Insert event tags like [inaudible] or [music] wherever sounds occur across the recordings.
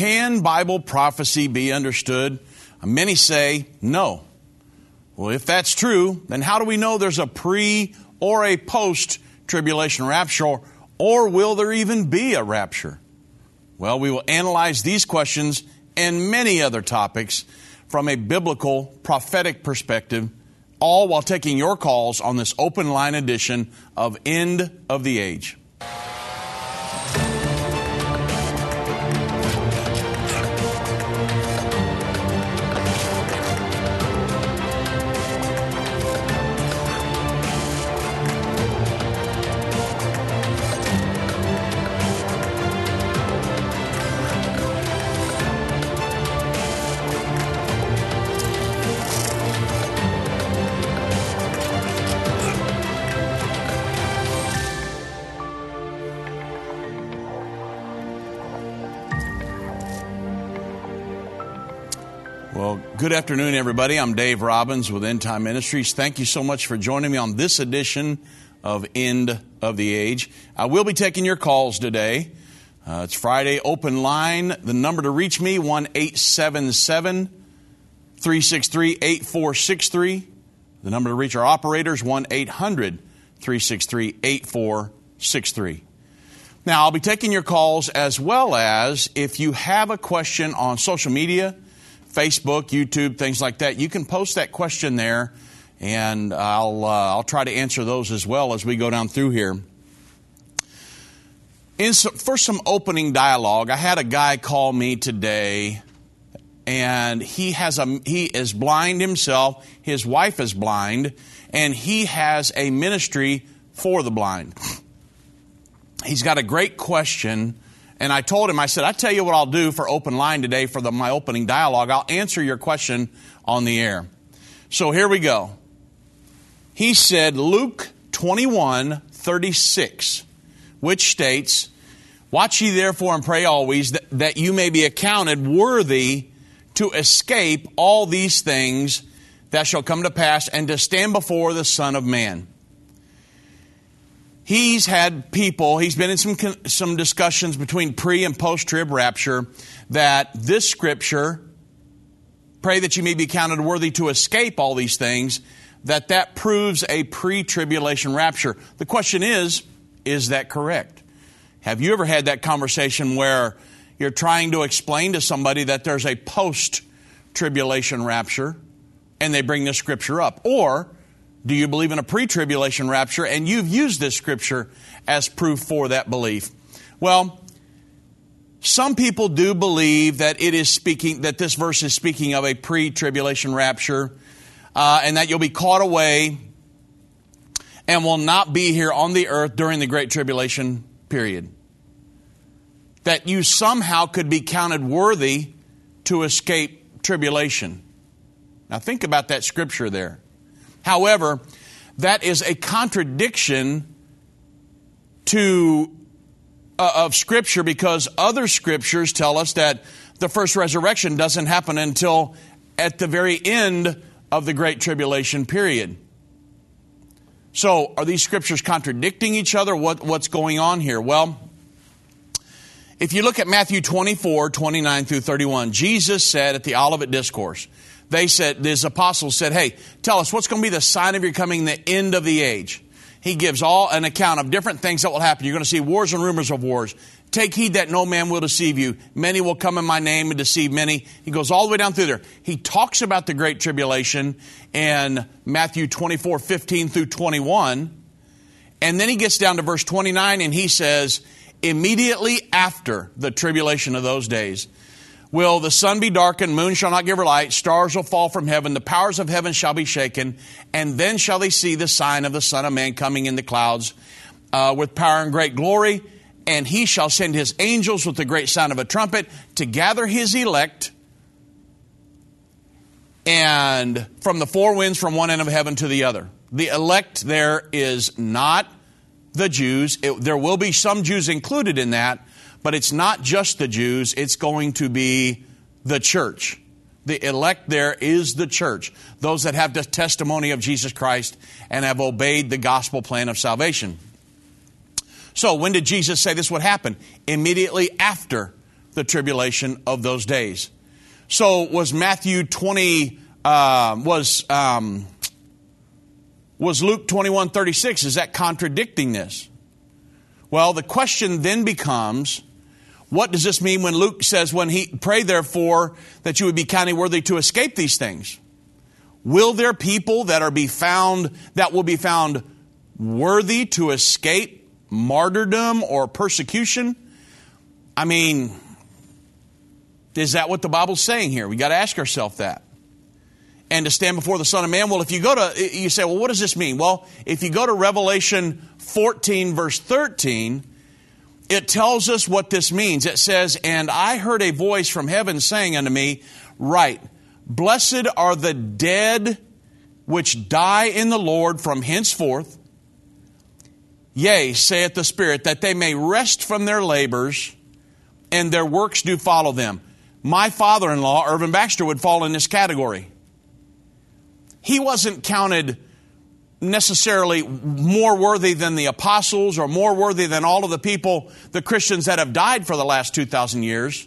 can Bible prophecy be understood? Many say no. Well, if that's true, then how do we know there's a pre or a post tribulation rapture, or will there even be a rapture? Well, we will analyze these questions and many other topics from a biblical, prophetic perspective, all while taking your calls on this open line edition of End of the Age. Good afternoon, everybody. I'm Dave Robbins with End Time Ministries. Thank you so much for joining me on this edition of End of the Age. I will be taking your calls today. Uh, it's Friday, open line. The number to reach me, 1 877 363 8463. The number to reach our operators, 1 800 363 8463. Now, I'll be taking your calls as well as if you have a question on social media Facebook, YouTube, things like that, you can post that question there, and I'll, uh, I'll try to answer those as well as we go down through here. In for some opening dialogue, I had a guy call me today, and he has a he is blind himself. His wife is blind, and he has a ministry for the blind. He's got a great question and I told him, I said, I tell you what I'll do for open line today for the, my opening dialogue. I'll answer your question on the air. So here we go. He said, Luke 21 36, which states, Watch ye therefore and pray always that, that you may be accounted worthy to escape all these things that shall come to pass and to stand before the Son of Man he's had people, he's been in some, some discussions between pre and post trib rapture that this scripture, pray that you may be counted worthy to escape all these things, that that proves a pre tribulation rapture. The question is, is that correct? Have you ever had that conversation where you're trying to explain to somebody that there's a post tribulation rapture and they bring this scripture up? Or do you believe in a pre tribulation rapture? And you've used this scripture as proof for that belief. Well, some people do believe that it is speaking, that this verse is speaking of a pre tribulation rapture, uh, and that you'll be caught away and will not be here on the earth during the Great Tribulation period. That you somehow could be counted worthy to escape tribulation. Now, think about that scripture there. However, that is a contradiction to uh, of scripture because other scriptures tell us that the first resurrection doesn't happen until at the very end of the great tribulation period. So, are these scriptures contradicting each other? What, what's going on here? Well, if you look at Matthew 24, 29 through 31, Jesus said at the Olivet Discourse, they said, his apostles said, Hey, tell us what's going to be the sign of your coming, the end of the age. He gives all an account of different things that will happen. You're going to see wars and rumors of wars. Take heed that no man will deceive you. Many will come in my name and deceive many. He goes all the way down through there. He talks about the great tribulation in Matthew 24, 15 through 21. And then he gets down to verse 29 and he says, immediately after the tribulation of those days, will the sun be darkened, moon shall not give her light, stars will fall from heaven, the powers of heaven shall be shaken, and then shall they see the sign of the Son of Man coming in the clouds uh, with power and great glory. And he shall send his angels with the great sound of a trumpet to gather his elect and from the four winds from one end of heaven to the other. The elect there is not the Jews. It, there will be some Jews included in that, but it's not just the Jews, it's going to be the church. The elect there is the church, those that have the testimony of Jesus Christ and have obeyed the gospel plan of salvation. So, when did Jesus say this would happen? Immediately after the tribulation of those days. So was Matthew 20, uh, was, um, was Luke 21 36, is that contradicting this? Well, the question then becomes, what does this mean when Luke says, when he pray therefore that you would be counted worthy to escape these things? Will there people that are be found, that will be found worthy to escape martyrdom or persecution? I mean, is that what the Bible's saying here? We got to ask ourselves that. And to stand before the Son of Man. Well, if you go to, you say, well, what does this mean? Well, if you go to Revelation 14, verse 13, it tells us what this means. It says, And I heard a voice from heaven saying unto me, Write, blessed are the dead which die in the Lord from henceforth. Yea, saith the Spirit, that they may rest from their labors, and their works do follow them. My father in law, Irvin Baxter, would fall in this category. He wasn't counted necessarily more worthy than the apostles or more worthy than all of the people, the Christians that have died for the last 2,000 years,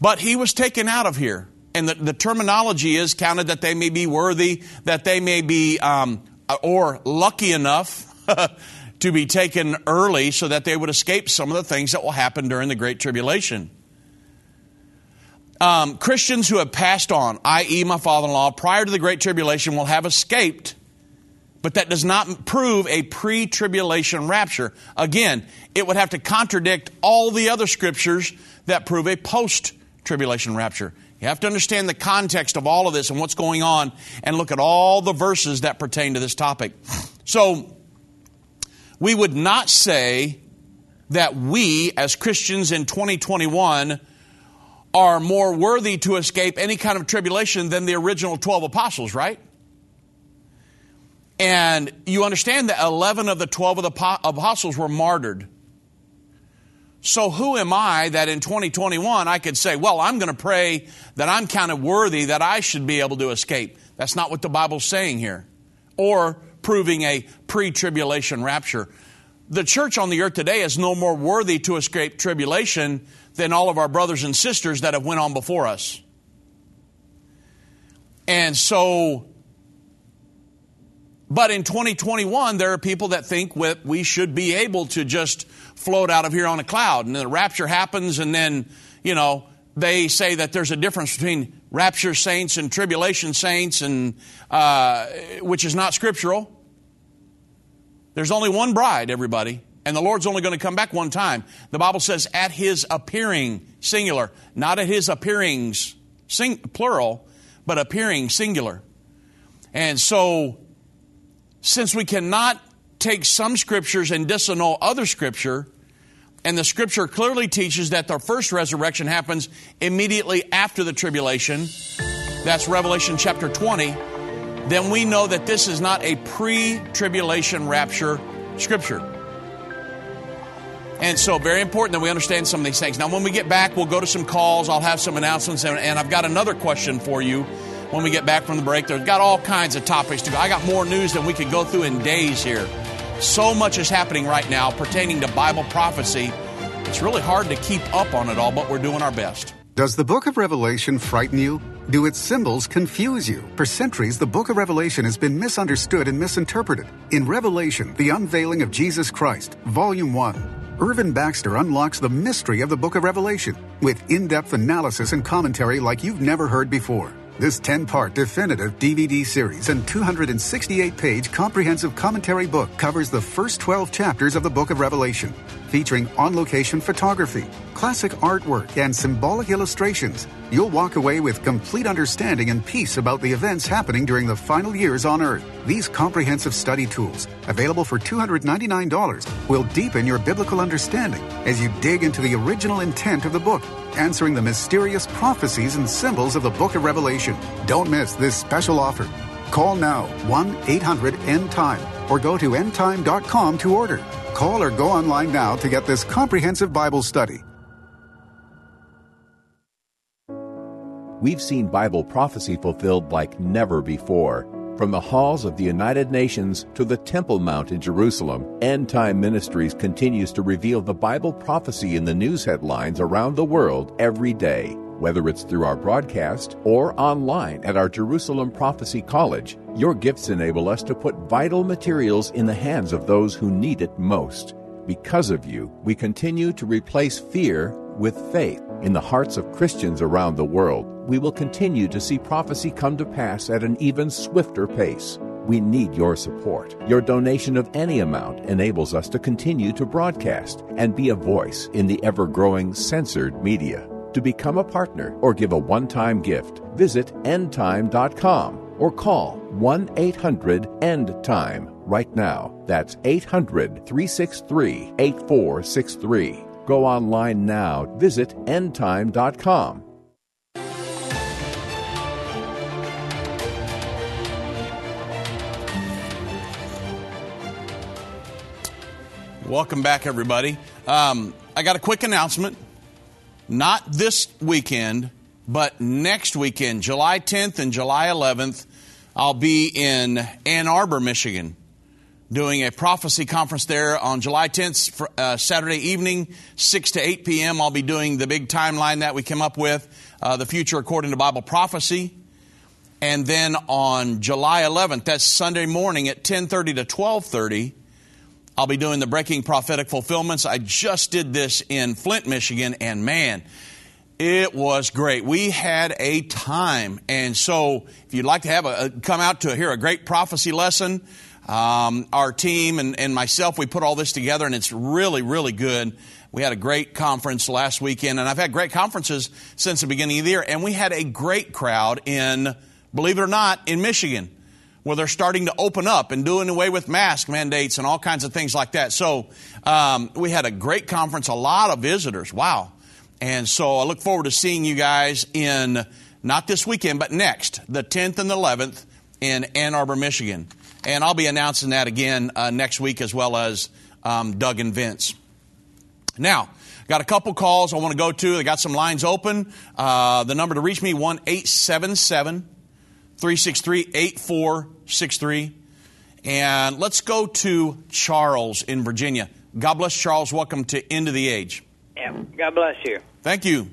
but he was taken out of here. And the, the terminology is counted that they may be worthy, that they may be, um, or lucky enough [laughs] to be taken early so that they would escape some of the things that will happen during the Great Tribulation um, Christians who have passed on, i.e., my father in law, prior to the Great Tribulation, will have escaped, but that does not prove a pre tribulation rapture. Again, it would have to contradict all the other scriptures that prove a post tribulation rapture. You have to understand the context of all of this and what's going on and look at all the verses that pertain to this topic. So, we would not say that we, as Christians in 2021, are more worthy to escape any kind of tribulation than the original 12 apostles, right? And you understand that 11 of the 12 of the apostles were martyred. So who am I that in 2021 I could say, well, I'm going to pray that I'm counted worthy that I should be able to escape? That's not what the Bible's saying here. Or proving a pre tribulation rapture. The church on the earth today is no more worthy to escape tribulation than all of our brothers and sisters that have went on before us. And so, but in 2021, there are people that think we should be able to just float out of here on a cloud. And then the rapture happens, and then, you know, they say that there's a difference between rapture saints and tribulation saints, and uh, which is not scriptural. There's only one bride, everybody. And the Lord's only going to come back one time. The Bible says at his appearing, singular, not at his appearings, sing, plural, but appearing, singular. And so, since we cannot take some scriptures and disannul other scripture, and the scripture clearly teaches that the first resurrection happens immediately after the tribulation, that's Revelation chapter 20, then we know that this is not a pre tribulation rapture scripture. And so, very important that we understand some of these things. Now, when we get back, we'll go to some calls. I'll have some announcements, and, and I've got another question for you when we get back from the break. There's got all kinds of topics to go. I got more news than we could go through in days here. So much is happening right now pertaining to Bible prophecy. It's really hard to keep up on it all, but we're doing our best. Does the book of Revelation frighten you? Do its symbols confuse you? For centuries, the book of Revelation has been misunderstood and misinterpreted. In Revelation, the unveiling of Jesus Christ, Volume 1, Irvin Baxter unlocks the mystery of the book of Revelation with in depth analysis and commentary like you've never heard before. This 10 part definitive DVD series and 268 page comprehensive commentary book covers the first 12 chapters of the book of Revelation featuring on location photography, classic artwork, and symbolic illustrations, you'll walk away with complete understanding and peace about the events happening during the final years on Earth. These comprehensive study tools, available for $299, will deepen your biblical understanding as you dig into the original intent of the book, answering the mysterious prophecies and symbols of the book of Revelation. Don't miss this special offer. Call now 1 800 End Time or go to endtime.com to order. Call or go online now to get this comprehensive Bible study. We've seen Bible prophecy fulfilled like never before. From the halls of the United Nations to the Temple Mount in Jerusalem, End Time Ministries continues to reveal the Bible prophecy in the news headlines around the world every day. Whether it's through our broadcast or online at our Jerusalem Prophecy College, your gifts enable us to put vital materials in the hands of those who need it most. Because of you, we continue to replace fear with faith in the hearts of Christians around the world. We will continue to see prophecy come to pass at an even swifter pace. We need your support. Your donation of any amount enables us to continue to broadcast and be a voice in the ever growing censored media. To become a partner or give a one time gift, visit endtime.com or call 1 800 END TIME right now. That's 800 363 8463. Go online now. Visit endtime.com. Welcome back, everybody. Um, I got a quick announcement. Not this weekend, but next weekend, July 10th and July 11th, I'll be in Ann Arbor, Michigan, doing a prophecy conference there on July 10th, for, uh, Saturday evening, 6 to 8 p.m. I'll be doing the big timeline that we came up with, uh, the future according to Bible prophecy. And then on July 11th, that's Sunday morning at 10:30 to 12:30, I'll be doing the Breaking Prophetic Fulfillments. I just did this in Flint, Michigan, and man, it was great. We had a time. And so, if you'd like to have a, come out to hear a great prophecy lesson, um, our team and, and myself, we put all this together, and it's really, really good. We had a great conference last weekend, and I've had great conferences since the beginning of the year, and we had a great crowd in, believe it or not, in Michigan where they're starting to open up and doing away with mask mandates and all kinds of things like that. So um, we had a great conference, a lot of visitors. Wow. And so I look forward to seeing you guys in not this weekend, but next, the 10th and the 11th in Ann Arbor, Michigan. And I'll be announcing that again uh, next week as well as um, Doug and Vince. Now, got a couple calls I want to go to. I got some lines open. Uh, the number to reach me, 1 877 363 8463. And let's go to Charles in Virginia. God bless Charles. Welcome to End of the Age. Yeah, God bless you. Thank you.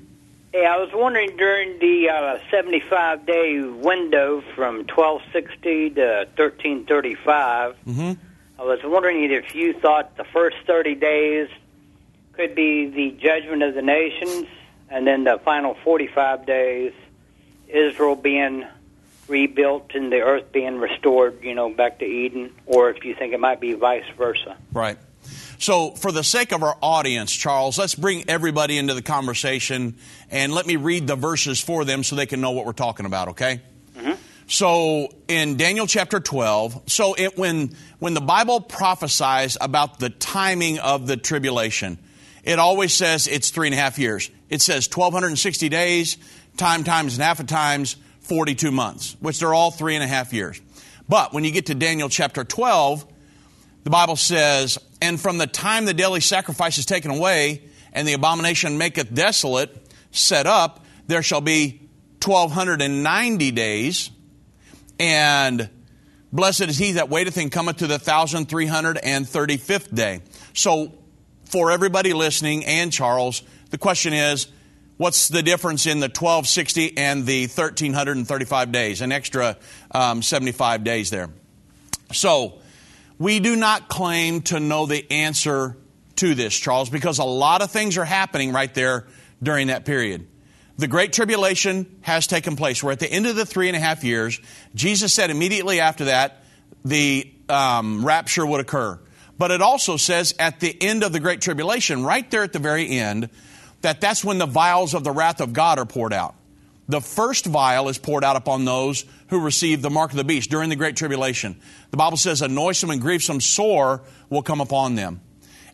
Hey, I was wondering during the uh, 75 day window from 1260 to 1335, Mm-hmm. I was wondering if you thought the first 30 days could be the judgment of the nations, and then the final 45 days, Israel being rebuilt and the earth being restored, you know, back to Eden, or if you think it might be vice versa. Right. So, for the sake of our audience, Charles, let's bring everybody into the conversation and let me read the verses for them so they can know what we're talking about, okay? Mm-hmm. So, in Daniel chapter 12, so it, when, when the Bible prophesies about the timing of the tribulation, it always says it's three and a half years. It says 1,260 days, time times and half a times, 42 months, which they're all three and a half years. But when you get to Daniel chapter 12, the Bible says, And from the time the daily sacrifice is taken away, and the abomination maketh desolate, set up, there shall be 1290 days, and blessed is he that waiteth and cometh to the 1335th day. So, for everybody listening and Charles, the question is, what's the difference in the 1260 and the 1335 days? An extra um, 75 days there. So, we do not claim to know the answer to this, Charles, because a lot of things are happening right there during that period. The Great Tribulation has taken place. We're at the end of the three and a half years. Jesus said immediately after that the um, rapture would occur. But it also says at the end of the Great Tribulation, right there at the very end, that that's when the vials of the wrath of God are poured out. The first vial is poured out upon those who receive the mark of the beast during the Great Tribulation. The Bible says a noisome and grievous sore will come upon them.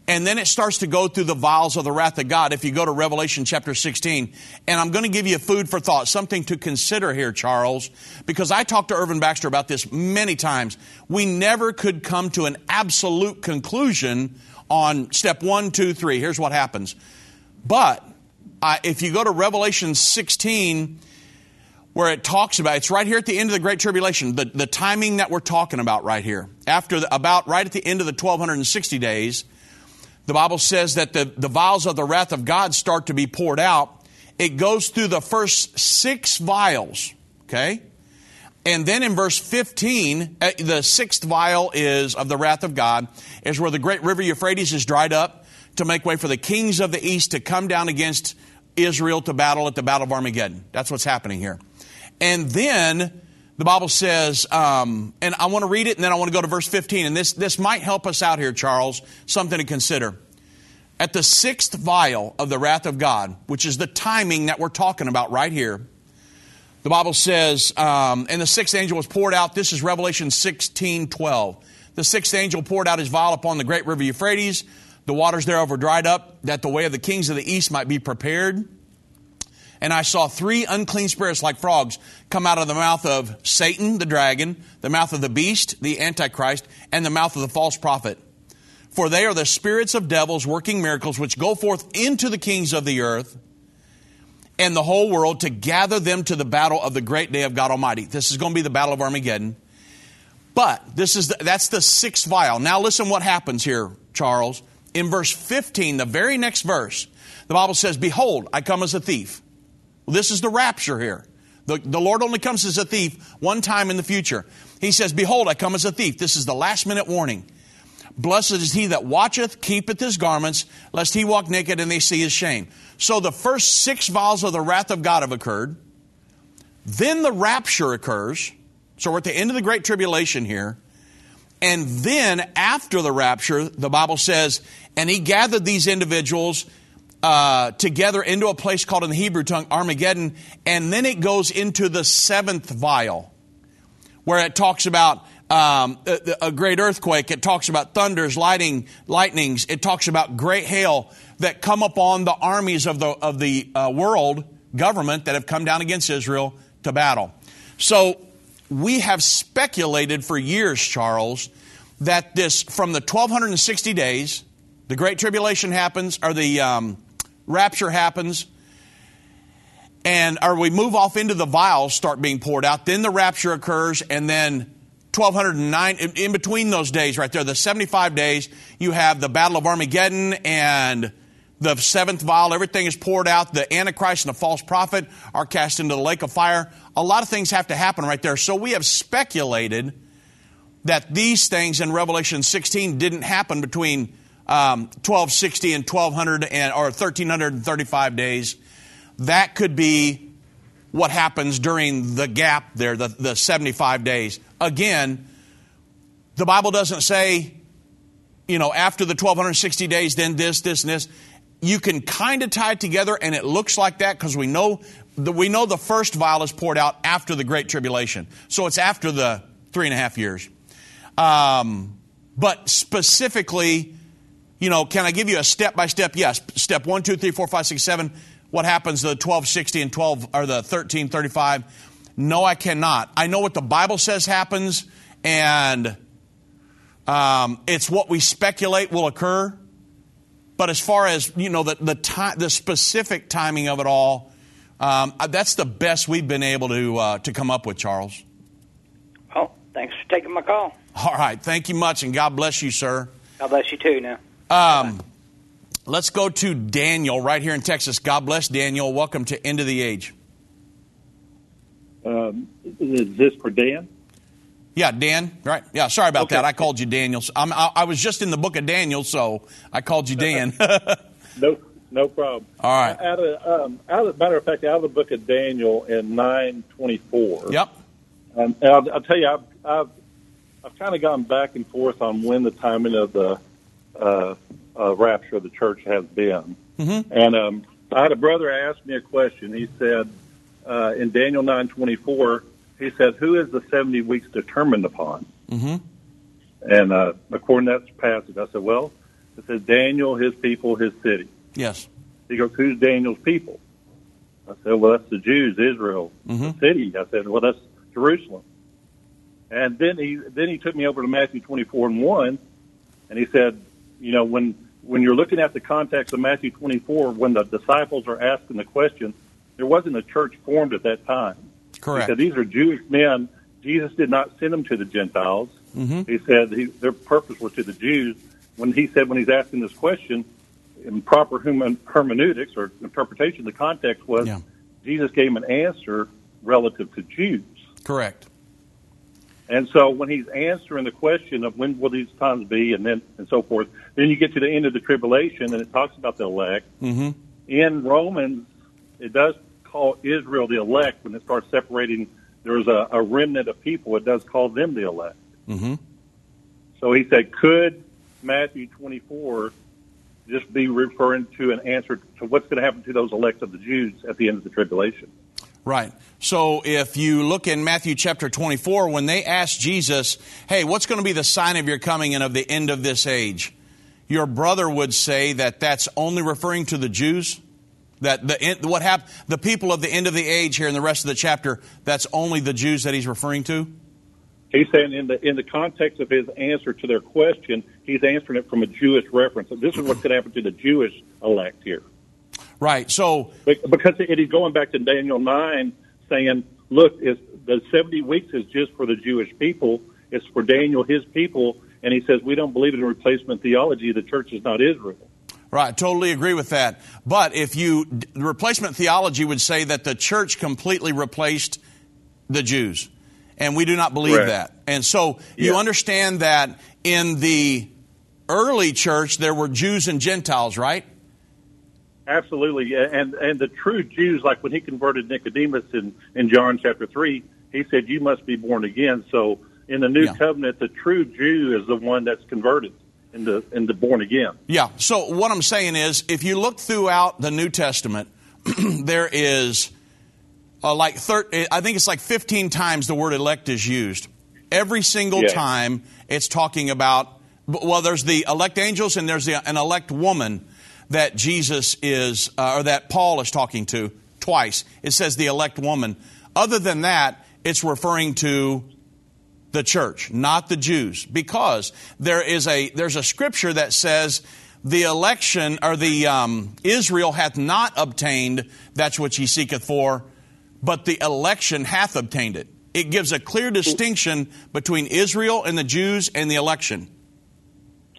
And then it starts to go through the vials of the wrath of God. If you go to Revelation chapter 16, and I'm going to give you food for thought, something to consider here, Charles, because I talked to Irvin Baxter about this many times. We never could come to an absolute conclusion on step one, two, three. Here's what happens. But uh, if you go to Revelation 16, where it talks about it's right here at the end of the Great Tribulation, the, the timing that we're talking about right here. After the, about right at the end of the 1260 days, the Bible says that the, the vials of the wrath of God start to be poured out. It goes through the first six vials, okay? And then in verse 15, uh, the sixth vial is of the wrath of God, is where the great river Euphrates is dried up to make way for the kings of the east to come down against Israel to battle at the Battle of Armageddon. That's what's happening here. And then the Bible says, um, and I want to read it, and then I want to go to verse 15. And this, this might help us out here, Charles, something to consider. At the sixth vial of the wrath of God, which is the timing that we're talking about right here, the Bible says, um, and the sixth angel was poured out. This is Revelation 16 12. The sixth angel poured out his vial upon the great river Euphrates. The waters thereof were dried up, that the way of the kings of the east might be prepared. And I saw three unclean spirits like frogs come out of the mouth of Satan, the dragon, the mouth of the beast, the Antichrist, and the mouth of the false prophet. For they are the spirits of devils working miracles which go forth into the kings of the earth and the whole world to gather them to the battle of the great day of God Almighty. This is going to be the battle of Armageddon. But this is the, that's the sixth vial. Now listen what happens here, Charles. In verse 15, the very next verse, the Bible says, Behold, I come as a thief. Well, this is the rapture here. The, the Lord only comes as a thief one time in the future. He says, Behold, I come as a thief. This is the last minute warning. Blessed is he that watcheth, keepeth his garments, lest he walk naked and they see his shame. So the first six vials of the wrath of God have occurred. Then the rapture occurs. So we're at the end of the Great Tribulation here. And then after the rapture, the Bible says, and he gathered these individuals uh, together into a place called in the Hebrew tongue Armageddon, and then it goes into the seventh vial, where it talks about um, a, a, great earthquake. It talks about thunders, lightning, lightnings. It talks about great hail that come upon the armies of the of the uh, world government that have come down against Israel to battle. So we have speculated for years, Charles, that this from the 1260 days, the Great Tribulation happens, or the um, rapture happens, and or we move off into the vials start being poured out, then the rapture occurs, and then 1209 in, in between those days right there the 75 days you have the battle of armageddon and the seventh vial everything is poured out the antichrist and the false prophet are cast into the lake of fire a lot of things have to happen right there so we have speculated that these things in revelation 16 didn't happen between um, 1260 and 1200 and, or 1335 days that could be what happens during the gap there, the, the 75 days. Again, the Bible doesn't say, you know, after the 1260 days, then this, this, and this. You can kind of tie it together, and it looks like that because we know the, we know the first vial is poured out after the Great Tribulation, so it's after the three and a half years. Um, but specifically, you know, can I give you a step by step? Yes. Step one, two, three, four, five, six, seven what happens to the 1260 and 12 or the 1335. No, I cannot. I know what the Bible says happens, and um, it's what we speculate will occur. But as far as you know, the the, time, the specific timing of it all, um, that's the best we've been able to uh, to come up with, Charles. Well, thanks for taking my call. All right, thank you much, and God bless you, sir. God bless you too. Now. Um, Let's go to Daniel right here in Texas. God bless Daniel. Welcome to End of the Age. Um, is this for Dan? Yeah, Dan. Right. Yeah. Sorry about okay. that. I called you Daniel. I, I was just in the book of Daniel, so I called you Dan. [laughs] no, no problem. All right. Out of, um, out of matter of fact, out of the book of Daniel in nine twenty four. Yep. Um, and I'll, I'll, tell you, I've, I've I've kind of gone back and forth on when the timing of the uh, uh, rapture of the church has been. Mm-hmm. And um, I had a brother ask me a question. He said uh, in Daniel nine twenty four, he said, "Who is the seventy weeks determined upon?" Mm-hmm. And uh, according to that passage, I said, "Well, it says Daniel, his people, his city." Yes. He goes, "Who's Daniel's people?" I said, "Well, that's the Jews, Israel, mm-hmm. the city." I said, "Well, that's Jerusalem." And then he then he took me over to Matthew twenty four and one, and he said, "You know, when when you're looking at the context of Matthew 24, when the disciples are asking the question, there wasn't a church formed at that time. Correct. He said these are Jewish men. Jesus did not send them to the Gentiles. Mm-hmm. He said he, their purpose was to the Jews. When he said when he's asking this question, in proper human hermeneutics or interpretation, the context was Yeah. Jesus gave an answer relative to Jews. Correct. And so when he's answering the question of when will these times be and then and so forth, then you get to the end of the tribulation and it talks about the elect. Mm-hmm. In Romans, it does call Israel the elect when it starts separating. There's a, a remnant of people. It does call them the elect. Mm-hmm. So he said, could Matthew 24 just be referring to an answer to what's going to happen to those elect of the Jews at the end of the tribulation? Right. So if you look in Matthew chapter 24, when they asked Jesus, hey, what's going to be the sign of your coming and of the end of this age? Your brother would say that that's only referring to the Jews. That the what hap- the people of the end of the age here in the rest of the chapter, that's only the Jews that he's referring to. He's saying in the in the context of his answer to their question, he's answering it from a Jewish reference. This is going to happen to the Jewish elect here. Right. So Because it, he's going back to Daniel 9 saying, look, the 70 weeks is just for the Jewish people. It's for Daniel, his people. And he says, we don't believe in replacement theology. The church is not Israel. Right, totally agree with that. But if you, the replacement theology would say that the church completely replaced the Jews. And we do not believe Correct. that. And so you Yeah. understand that in the early church, there were Jews and Gentiles, right? Absolutely. And, and the true Jews, like when he converted Nicodemus in, in John chapter 3, he said, you must be born again. So in the new Yeah. covenant, the true Jew is the one that's converted into, into born again. Yeah. So what I'm saying is, if you look throughout the New Testament, [clears throat] there is uh, like thir- I think it's like 15 times the word elect is used. Every single Yeah. time it's talking about. Well, there's the elect angels and there's the, an elect woman that Jesus is, uh, or that Paul is talking to twice. It says the elect woman. Other than that, it's referring to the church, not the Jews, because there is a there's a scripture that says the election or the um, Israel hath not obtained that's which he seeketh for, but the election hath obtained it. It gives a clear distinction between Israel and the Jews and the election.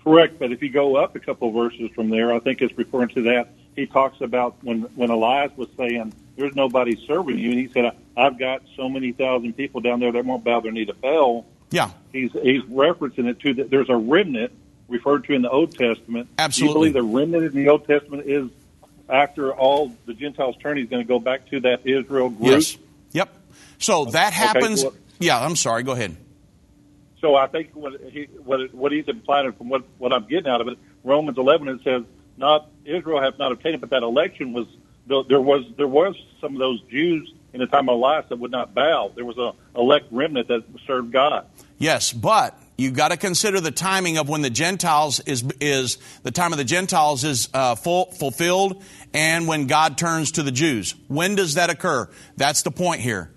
Correct, but if you go up a couple verses from there, I think it's referring to that. He talks about when when Elias was saying, "There's nobody serving you," and he said, "I've got so many thousand people down there that won't bow their knee to Baal." Yeah, He's he's referencing it to that. There's a remnant referred to in the Old Testament. Absolutely. Do you believe the remnant in the Old Testament is after all the Gentiles turn? He's going to go back to that Israel group. yes, yep. So that happens. well- yeah, I'm sorry. Go ahead. So I think what he what what he's implying from what what I'm getting out of it, Romans 11, it says not Israel have not obtained it, but that election was there was there was some of those Jews in the time of Elias that would not bow. There was a elect remnant that served God. Yes, but you've got to consider the timing of when the Gentiles is is the time of the Gentiles is uh, full, fulfilled, and when God turns to the Jews. When does that occur? That's the point here.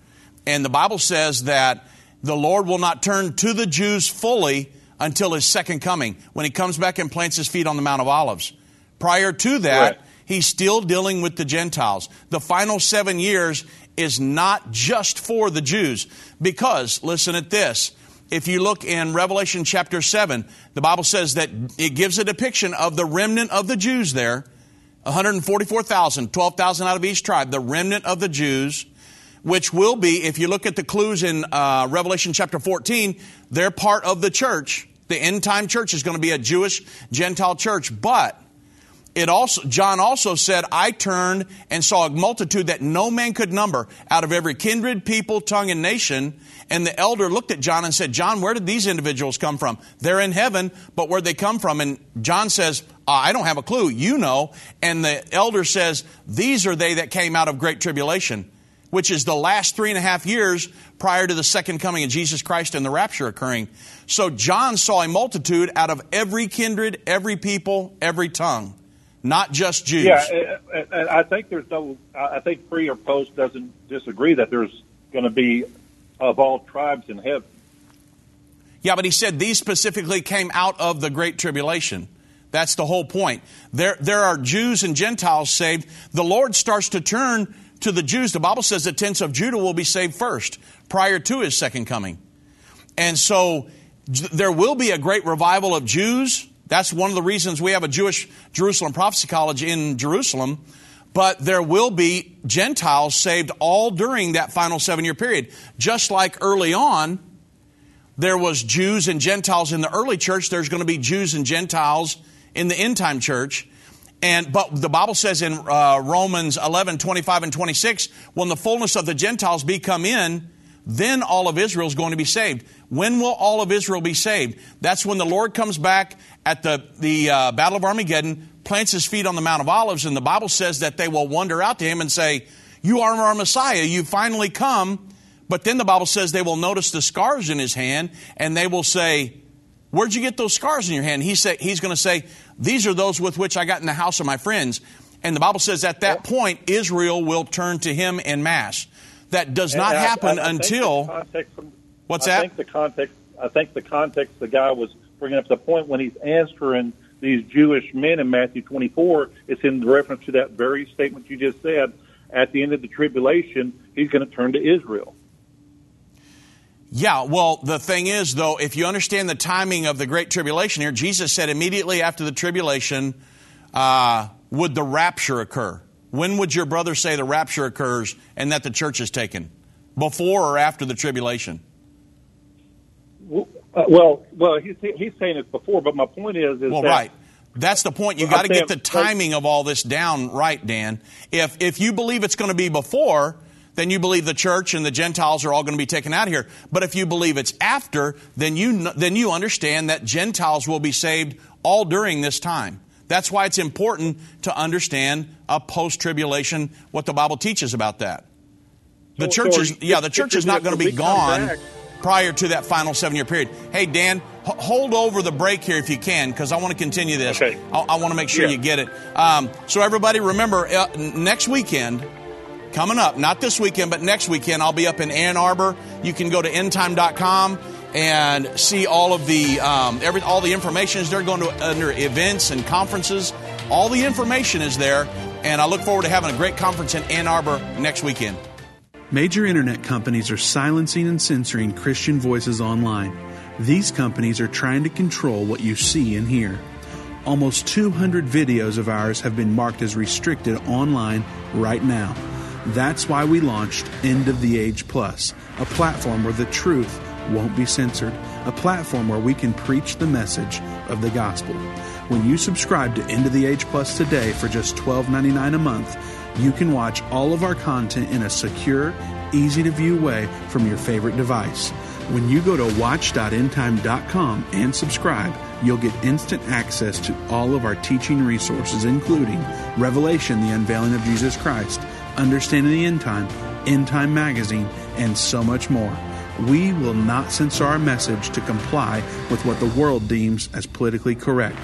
And the Bible says that the Lord will not turn to the Jews fully until His second coming, when He comes back and plants His feet on the Mount of Olives. Prior to that, Correct. He's still dealing with the Gentiles. The final seven years is not just for the Jews, because, listen at this. If you look in Revelation chapter 7, the Bible says that it gives a depiction of the remnant of the Jews there 144,000, 12,000 out of each tribe, the remnant of the Jews, which will be, if you look at the clues in uh, Revelation chapter 14, they're part of the church. The end time church is going to be a Jewish Gentile church, but it also John also said, I turned and saw a multitude that no man could number out of every kindred, people, tongue, and nation. And the elder looked at John and said, John, where did these individuals come from? They're in heaven, but where'd they come from? And John says, "Uh, I don't have a clue. You know. And the elder says, These are they that came out of great tribulation, which is the last three and a half years prior to the second coming of Jesus Christ and the rapture occurring. So John saw a multitude out of every kindred, every people, every tongue not just Jews. Yeah, and- I think there's no. I think pre or post doesn't disagree that there's going to be of all tribes in heaven. Yeah, but he said these specifically came out of the Great Tribulation. That's the whole point. There, there are Jews and Gentiles saved. The Lord starts to turn to the Jews, the Bible says the tents of Judah will be saved first, prior to his second coming. And so there will be a great revival of Jews. That's one of the reasons we have a Jewish Jerusalem Prophecy College in Jerusalem. But there will be Gentiles saved all during that final seven year period. Just like early on, there was Jews and Gentiles in the early church, there's going to be Jews and Gentiles in the end time church. And, but the Bible says in uh, Romans 11, 25 and 26, when the fullness of the Gentiles be come in, then all of Israel is going to be saved. When will all of Israel be saved? That's when the Lord comes back at the, the uh, Battle of Armageddon, plants his feet on the Mount of Olives, and the Bible says that they will wander out to him and say, You are our Messiah. You finally come. But then the Bible says they will notice the scars in his hand, and they will say, Where'd you get those scars in your hand? He say, he's going to say, These are those with which I got in the house of my friends. And the Bible says at that point, Israel will turn to him in mass. That does not happen until. What's I that? Think the context, I think the context the guy was bringing up the point when he's answering these Jewish men in Matthew 24, it's in reference to that very statement you just said. At the end of the tribulation, he's going to turn to Israel. Yeah, well, the thing is, though, if you understand the timing of the Great Tribulation here, Jesus said immediately after the tribulation uh, would the rapture occur. When would your brother say the rapture occurs and that the church is taken? Before or after the tribulation? Uh, well, well, he's, he's saying it's before, but my point is, is well, that, right. That's the point. You got to get the timing of all this down right, Dan. If if you believe it's going to be before, then you believe the church and the Gentiles are all going to be taken out of here. But if you believe it's after, then you then you understand that Gentiles will be saved all during this time. That's why it's important to understand a post tribulation what the Bible teaches about that. The so, church is yeah, the church is not going to be gone prior to that final seven year period. Hey, Dan, h- hold over the break here if you can, because I want to continue this. Okay. I, I want to make sure yeah. you get it. Um, so, everybody, remember uh, next weekend, coming up, not this weekend, but next weekend, I'll be up in Ann Arbor. You can go to endtime.com and see all of the um, every all the information is there going to under events and conferences. All the information is there, and I look forward to having a great conference in Ann Arbor next weekend. Major internet companies are silencing and censoring Christian voices online. These companies are trying to control what you see and hear. Almost 200 videos of ours have been marked as restricted online right now. That's why we launched End of the Age Plus, a platform where the truth won't be censored, a platform where we can preach the message of the gospel. When you subscribe to End of the Age Plus today for just $12.99 a month, you can watch all of our content in a secure, easy to view way from your favorite device. When you go to watch.endtime.com and subscribe, you'll get instant access to all of our teaching resources, including Revelation, the unveiling of Jesus Christ, Understanding the End Time, End Time Magazine, and so much more. We will not censor our message to comply with what the world deems as politically correct.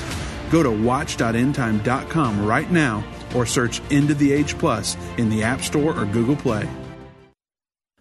Go to watch.endtime.com right now or search End of the Age Plus in the App Store or Google Play.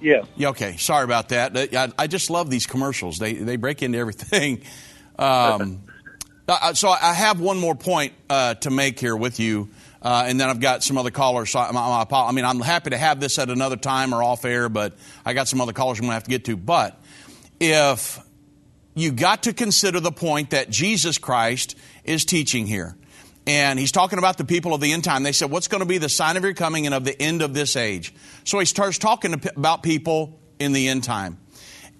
Yes. Yeah, okay. Sorry about that. I, I just love these commercials. They they break into everything. [laughs] Um, so I have one more point uh, to make here with you, uh, and then I've got some other callers. So I, I, I, mean, I'm happy to have this at another time or off air, but I got some other callers I'm going to have to get to. But if you got to consider the point that Jesus Christ is teaching here, and he's talking about the people of the end time. They said, What's going to be the sign of your coming and of the end of this age? So he starts talking about people in the end time.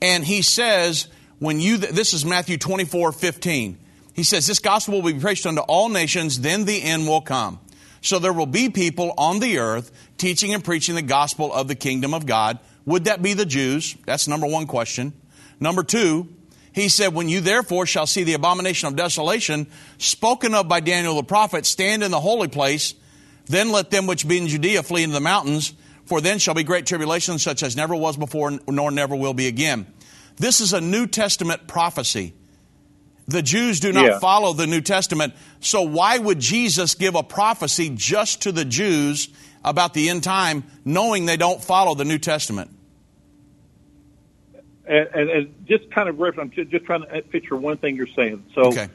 And he says, when you, this is Matthew 24, 15. He says, This gospel will be preached unto all nations, then the end will come. So there will be people on the earth teaching and preaching the gospel of the kingdom of God. Would that be the Jews? That's number one question. Number two, he said, When you therefore shall see the abomination of desolation spoken of by Daniel the prophet stand in the holy place, then let them which be in Judea flee into the mountains, for then shall be great tribulation such as never was before, nor never will be again. This is a New Testament prophecy. The Jews do not Yeah. follow the New Testament. So why would Jesus give a prophecy just to the Jews about the end time, knowing they don't follow the New Testament? And, and, and just kind of reference, I'm ju- just trying to picture one thing you're saying. So, Okay.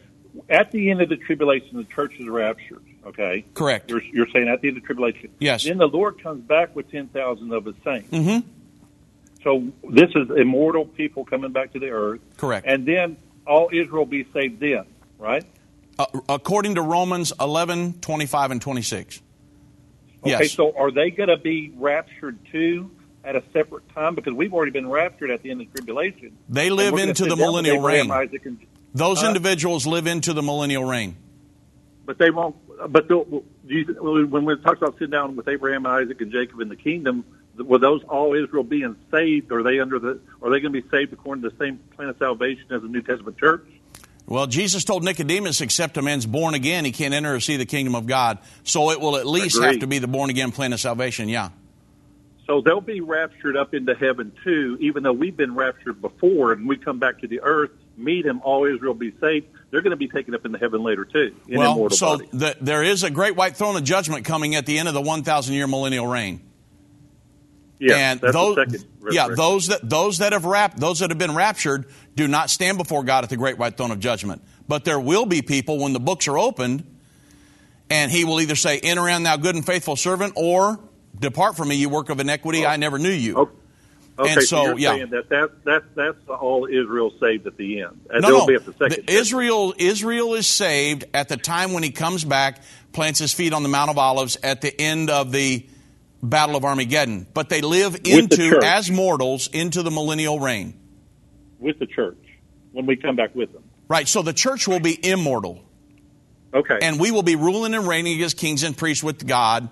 at the end of the tribulation, the church is raptured. Okay, Correct. You're, you're saying at the end of the tribulation. Yes. Then the Lord comes back with ten thousand of His saints. Mm-hmm. So this is immortal people coming back to the earth. Correct. And then all Israel be saved then, right? Uh, according to Romans 11, 25, and 26. Okay. Yes. So are they going to be raptured too at a separate time? Because we've already been raptured at the end of the tribulation. They live into the millennial reign. And, Those Huh? individuals live into the millennial reign. but they won't. But when we talk about sitting down with Abraham, Isaac, and Jacob in the kingdom, were those all Israel being saved? Are they under the? Are they going to be saved according to the same plan of salvation as the New Testament church? Well, Jesus told Nicodemus, except a man's born again, he can't enter or see the kingdom of God. So it will at least have to be the born again plan of salvation, yeah. So they'll be raptured up into heaven too, even though we've been raptured before and we come back to the earth, meet him, all Israel will be saved. They're going to be taken up into heaven later too, in well, so the, there is a great white throne of judgment coming at the end of the 1,000 year millennial reign. Yeah, and those, yeah, those that those that have wrapped, those that have been raptured, do not stand before God at the great white throne of judgment. But there will be people when the books are opened, and He will either say, "Enter in, thou good and faithful servant," or "Depart from me, you work of iniquity, I never knew you." Okay. Okay, And so, so, yeah. that, that that that's all Israel saved at the end. And No, no. the. The- Israel Israel is saved at the time when He comes back, plants His feet on the Mount of Olives at the end of the Battle of Armageddon. But they live the into church. as mortals into the millennial reign. with the church when we come back with them. Right. So the church will be immortal. Okay. and we will be ruling and reigning as kings and priests with God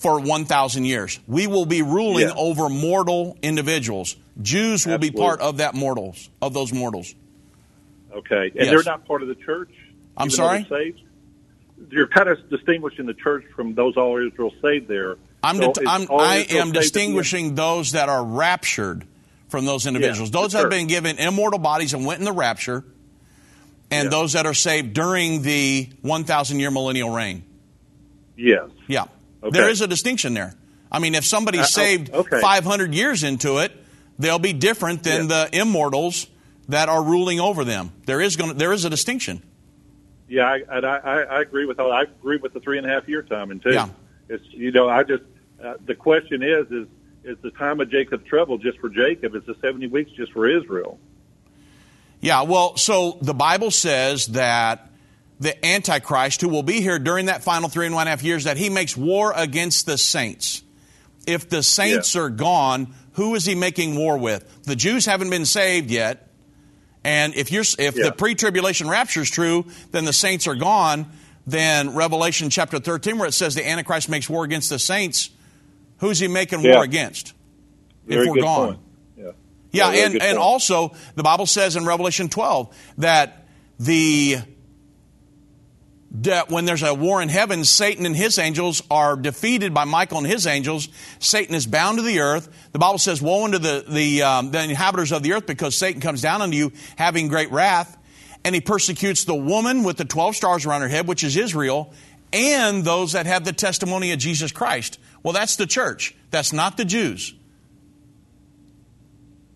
for 1,000 years. We will be ruling Yeah. over mortal individuals. Jews will be part of that mortals, of those mortals. okay. And Yes. they're not part of the church. I'm sorry? saved. You're kind of distinguishing the church from those all Israel saved there. I'm, So I'm, I am distinguishing those that are raptured from those individuals. the those that have been given immortal bodies and went in the rapture, and Yeah. those that are saved during the 1,000 year millennial reign. Yes. Yeah. Okay. There is a distinction there. I mean, if somebody's Uh, oh, saved okay. 500 years into it, they'll be different than Yeah. the immortals that are ruling over them. There is going to, there is a distinction. Yeah, I, and I, I, I agree with all. I agree with the three and a half year timing too. Yeah. It's you know I just uh, the question is is is the time of Jacob's trouble just for Jacob? Is the seventy weeks just for Israel? Yeah, well, so the Bible says that the Antichrist, who will be here during that final three and one half years, that he makes war against the saints. If the saints Yeah. are gone, who is he making war with? The Jews haven't been saved yet. And if you're if Yeah. the pre-tribulation rapture is true, then the saints are gone. Then Revelation chapter 13, where it says the Antichrist makes war against the saints, who's he making Yeah. war against? Very if we're gone. point. Yeah. Yeah, and, and point. also the Bible says in Revelation 12 that the that when there's a war in heaven, Satan and his angels are defeated by Michael and his angels. Satan is bound to the earth. The Bible says, "Woe unto the the, um, the inhabitants of the earth, because Satan comes down unto you, having great wrath, and he persecutes the woman with the twelve stars around her head, which is Israel, and those that have the testimony of Jesus Christ." Well, that's the church. That's not the Jews.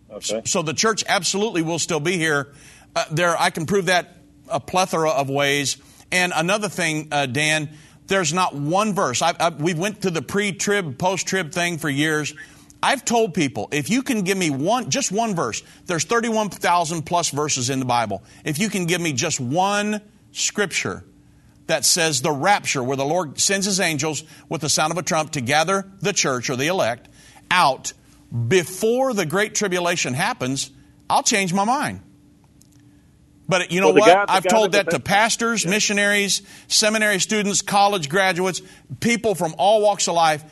Okay. So the church absolutely will still be here. Uh, there, I can prove that a plethora of ways. And another thing, uh, Dan, there's not one verse. I, I, we went to the pre-trib, post-trib thing for years. I've told people if you can give me one, just one verse. There's 31,000 plus verses in the Bible. If you can give me just one scripture that says the rapture, where the Lord sends His angels with the sound of a trump to gather the church or the elect out before the Great Tribulation happens, I'll change my mind. But you know Well, what? guy- I've told that- that to pastors, missionaries, seminary students, college graduates, people from all walks of life,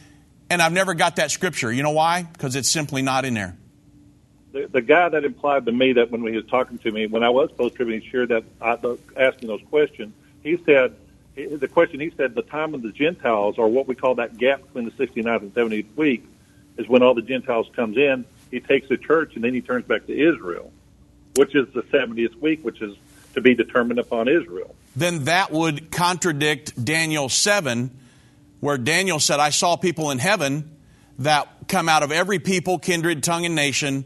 and I've never got that scripture. You know why? Because it's simply not in there. the, the guy that implied to me that when he was talking to me, when I was post trib, he shared that I asking those questions. He said the question. He said the time of the Gentiles, or what we call that gap between the 69th and 70th week, is when all the Gentiles comes in. He takes the church and then he turns back to Israel, which is the 70th week, which is to be determined upon Israel. Then that would contradict Daniel 7, where Daniel said, I saw people in heaven that come out of every people, kindred, tongue, and nation,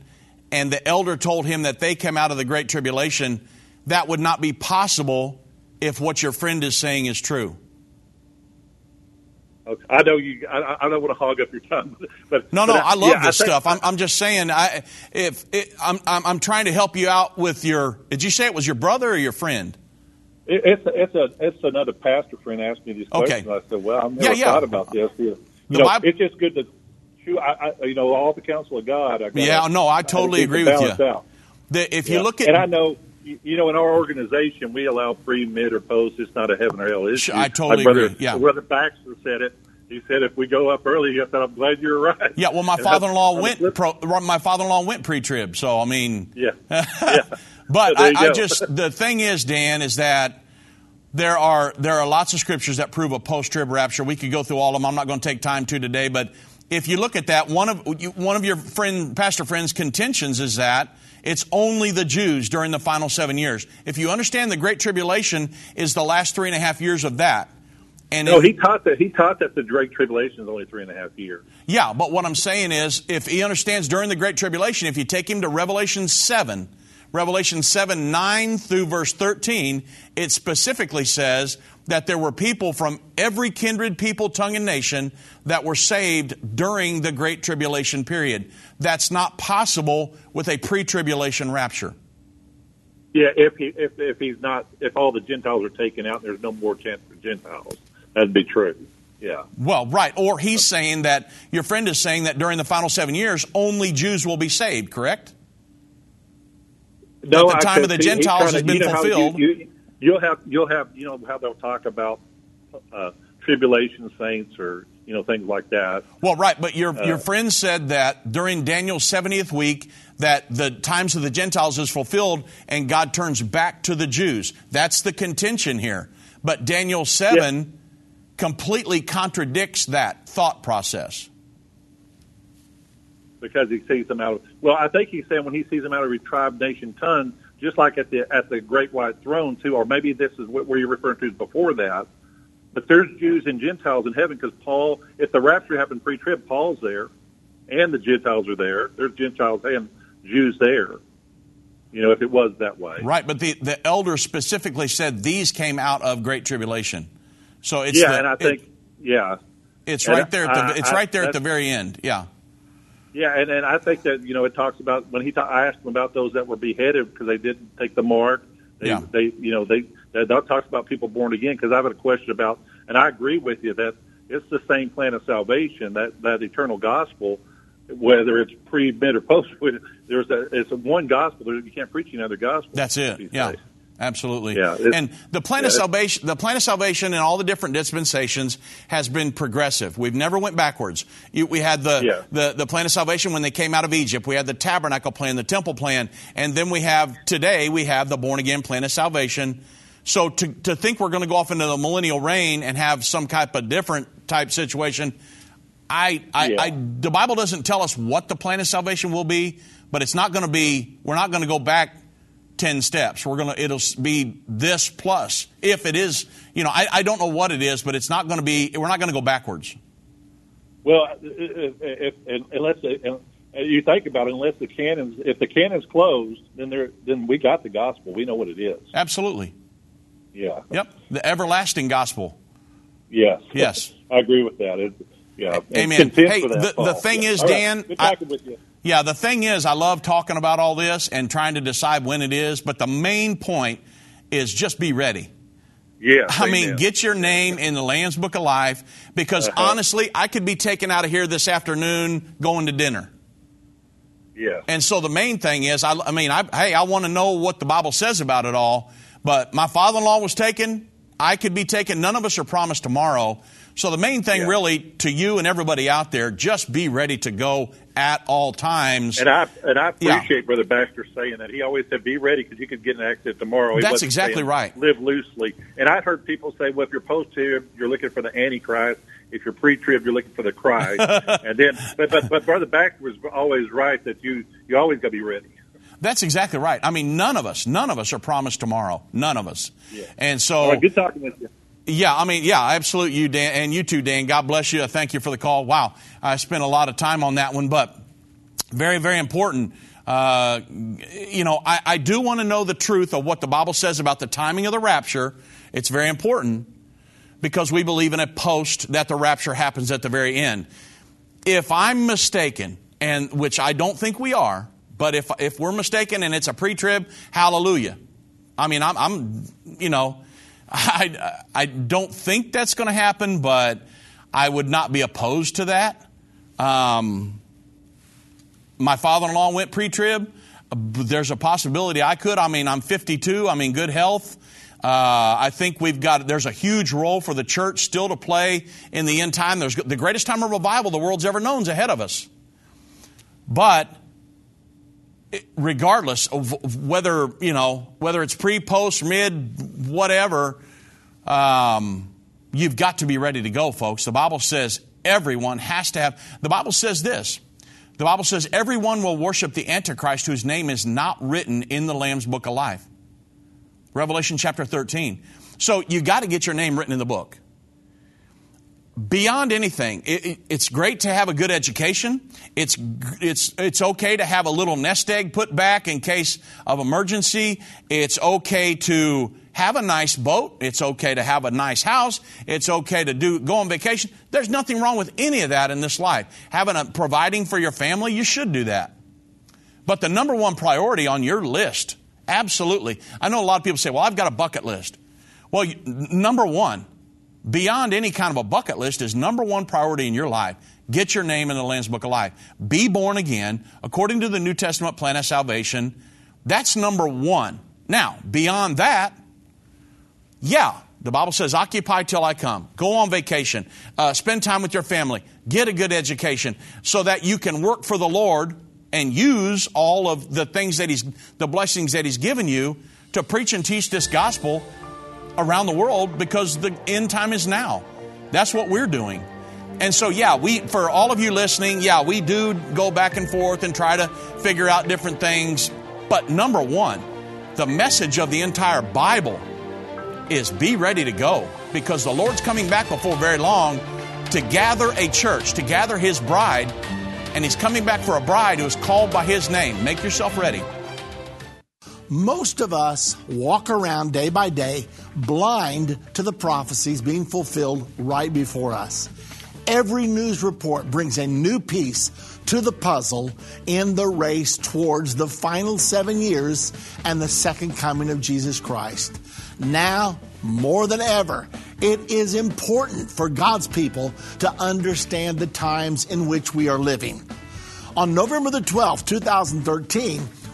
and the elder told him that they come out of the great tribulation. That would not be possible if what your friend is saying is true. Okay. I know you. I, I don't want to hog up your time, [laughs] but No, but no, I love yeah, this think- stuff. I'm, I'm just saying, I, if it, I'm, I'm, I'm trying to help you out with your. Did you say it was your brother or your friend? It, it's a, it's a it's another pastor friend asked me these Okay. questions. I said, well, I've never Yeah, yeah. thought about this. You The know, Bible- it's just good to. I, I, you know, all the counsel of God. I gotta, Yeah, no, I totally agree with you. balanced out. The, if you Yeah. look at, and I know, you know, in our organization, we allow pre, mid, or post. It's not a heaven or hell issue. I totally brother, agree, yeah. Brother Baxter said it. He said, if we go up early, he said, I'm glad you're right. yeah, well, my father-in-law went. Pro, my father-in-law went pre-trib, so I mean, Yeah. yeah. [laughs] But So I, I just the thing is, Dan, is that there are there are lots of scriptures that prove a post-trib rapture. We could go through all of them. I'm not going to take time to today, but if you look at that, one of you- one of your friend pastor friends' contentions is that it's only the Jews during the final seven years. If you understand the Great Tribulation is the last three and a half years of that, and No, if- he taught that. He taught that the Great Tribulation is only three and a half years. yeah, but what I'm saying is, if he understands during the Great Tribulation, if you take him to Revelation 7, Revelation 7, 9 through verse 13, it specifically says that there were people from every kindred, people, tongue, and nation that were saved during the Great Tribulation period. That's not possible with a pre tribulation rapture. Yeah, if he if if he's not if all the Gentiles are taken out, there's no more chance for Gentiles. That'd be true. Yeah. Well, right. Or he's saying that, your friend is saying that during the final seven years, only Jews will be saved, correct? No, the I time of the Gentiles has been you know fulfilled. You, you, you'll have you'll have you know how they'll talk about uh, tribulation saints or you know things like that. Well, right, but your Uh, your friend said that during Daniel's 70th week that the times of the Gentiles is fulfilled and God turns back to the Jews. That's the contention here. But Daniel 7 completely contradicts that thought process. because he sees them out of. Well, I think he's saying when he sees them out of every tribe, nation, tongue, just like at the at the great white throne too, or maybe this is what where you're referring to before that. But there's Jews and Gentiles in heaven because Paul, if the rapture happened pre-trib, Paul's there, and the Gentiles are there. There's Gentiles and Jews there. You know, if it was that way. Right, but the, the elder specifically said these came out of great tribulation. So it's yeah, the- and I it- think yeah, it's and right there at the I- it's I- right there at the very end. Yeah. Yeah, and, and I think that you know it talks about when he ta- I asked him about those that were beheaded because they didn't take the mark. They, Yeah. they you know they that, that talks about people born again because I have a question about and I agree with you that it's the same plan of salvation that that eternal gospel, whether it's pre, mid, or post. [laughs] There's a it's a one gospel. You can't preach another gospel. That's it. Yeah. days. Absolutely. Yeah, and the plan yeah, of salvation, the plan of salvation in all the different dispensations has been progressive. We've never went backwards. You, we had the, Yeah. the, the plan of salvation when they came out of Egypt. We had the tabernacle plan, the temple plan, and then we have, today, we have the born again plan of salvation. So to, to think we're going to go off into the millennial reign and have some type of different type situation, I, I, Yeah. I, the Bible doesn't tell us what the plan of salvation will be, but it's not going to be, we're not going to go back 10 steps. We're going to, it'll be this plus. If it is, you know, I, I don't know what it is, but it's not going to be, we're not going to go backwards. Well, if, if, if, unless uh, you think about it, unless the canons, if the canon's closed, then there, then we got the gospel. We know what it is. Absolutely. Yeah. Yep. The everlasting gospel. Yes. Yes. [laughs] I agree with that. It, yeah. Amen. Hey, the- the thing Yeah. is, All. Dan, I-. Yeah, the thing is, I love talking about all this and trying to decide when it is, but the main point is just be ready. Yeah. I mean, get your name in the Lamb's Book of Life because Uh-huh. honestly, I could be taken out of here this afternoon going to dinner. Yeah. And so the main thing is, I, I mean, I, hey, I want to know what the Bible says about it all. But my father-in-law was taken. I could be taken. None of us are promised tomorrow. So the main thing, Yeah. really, to you and everybody out there, just be ready to go at all times. And I and I Yeah. appreciate Brother Baxter saying that. He always said, "Be ready because you could get an accident tomorrow." He That's exactly saying, right. Live loosely. And I've heard people say, "Well, if you're post-trib, you're looking for the Antichrist. If you're pre-trib, you're looking for the Christ." [laughs] and then, but, but but Brother Baxter was always right that you you always got to be ready. That's exactly right. I mean, none of us, none of us are promised tomorrow. None of us. And so, All right, good talking with you. Yeah, I mean, yeah, I absolutely. You, Dan, and you too, Dan. God bless you. Thank you for the call. Wow, I spent a lot of time on that one, but very, very important. Uh, you know, I, I do want to know the truth of what the Bible says about the timing of the rapture. It's very important because we believe in a post that the rapture happens at the very end. If I'm mistaken, and which I don't think we are, but if if we're mistaken and it's a pre-trib, hallelujah. I mean, I'm, I'm you know, [laughs] I, I don't think that's going to happen, but I would not be opposed to that. Um, my father in law went pre trib. There's a possibility I could. I mean, I'm 52, I'm in good health. Uh, I think we've got, there's a huge role for the church still to play in the end time. There's the greatest time of revival the world's ever known is ahead of us. But regardless of whether you know whether it's pre, post, mid, whatever, um, you've got to be ready to go, folks. The Bible says everyone has to have. The Bible says this. The Bible says everyone will worship the Antichrist whose name is not written in the Lamb's Book of Life. Revelation chapter 13. So you got to get your name written in the book beyond anything, it, it, it's great to have a good education. It's, it's, it's okay to have a little nest egg put back in case of emergency. It's okay to have a nice boat. It's okay to have a nice house. It's okay to do, go on vacation. There's nothing wrong with any of that in this life. Having a, providing for your family, you should do that. But the number one priority on your list, absolutely. I know a lot of people say, well, I've got a bucket list. Well, you, number one, beyond any kind of a bucket list is number one priority in your life. Get your name in the Lamb's Book of Life. Be born again according to the New Testament plan of salvation. That's number one. Now, beyond that, yeah, the Bible says, occupy till I come. Go on vacation. Uh, spend time with your family. Get a good education so that you can work for the Lord and use all of the things that He's, the blessings that He's given you to preach and teach this gospel around the world because the end time is now. That's what we're doing. And so, yeah, we, for all of you listening, yeah, we do go back and forth and try to figure out different things. But number one, the message of the entire Bible is be ready to go because the Lord's coming back before very long to gather a church, to gather His bride, and He's coming back for a bride who is called by His name. Make yourself ready. Most of us walk around day by day blind to the prophecies being fulfilled right before us. Every news report brings a new piece to the puzzle in the race towards the final seven years and the second coming of Jesus Christ. Now, more than ever, it is important for God's people to understand the times in which we are living. On November the 12th, 2013,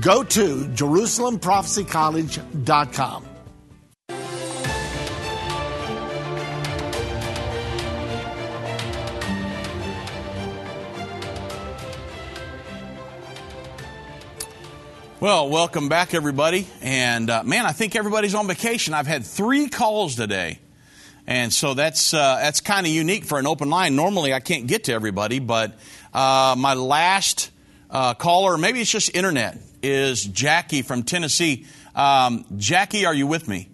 Go to JerusalemProphecyCollege.com. Well, welcome back, everybody. And uh, man, I think everybody's on vacation. I've had three calls today. And so that's uh, that's kind of unique for an open line. Normally, I can't get to everybody, but uh, my last uh, caller, maybe it's just internet, is Jackie from Tennessee. Um, Jackie, are you with me?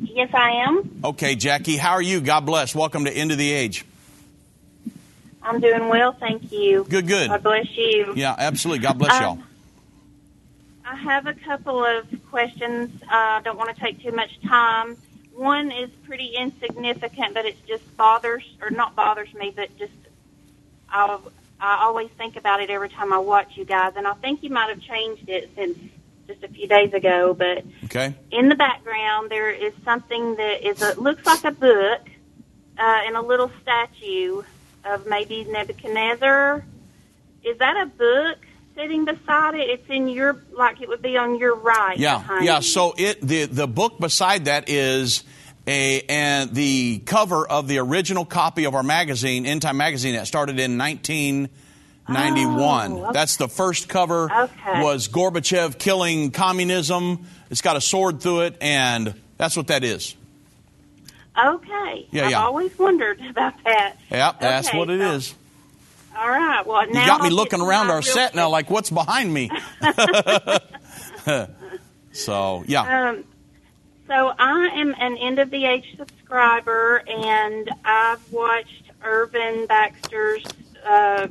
Yes, I am. Okay, Jackie, how are you? God bless. Welcome to End of the Age. I'm doing well, thank you. Good, good. God bless you. Yeah, absolutely. God bless Um, y'all. I have a couple of questions. Uh, I don't want to take too much time. One is pretty insignificant, but it just bothers, or not bothers me, but just I, I always think about it every time I watch you guys, and I think you might have changed it since just a few days ago. But Okay. in the background, there is something that is a looks like a book uh, and a little statue of maybe Nebuchadnezzar. Is that a book sitting beside it? It's in your like it would be on your right. Yeah, yeah. you. So it the the book beside that is a and the cover of the original copy of our magazine, End Time Magazine, that started in 1991. Oh, okay. That's the first cover. Okay. Was Gorbachev killing communism? It's got a sword through it, and that's what that is. Okay. Yeah, I've yeah. always wondered about that. Yeah, that's what it so- is. All right. Well, now You got me looking around our set now, like what's behind me. [laughs] [laughs] so yeah, Um, so I am an end of the age subscriber, and I've watched Irvin Baxter's uh,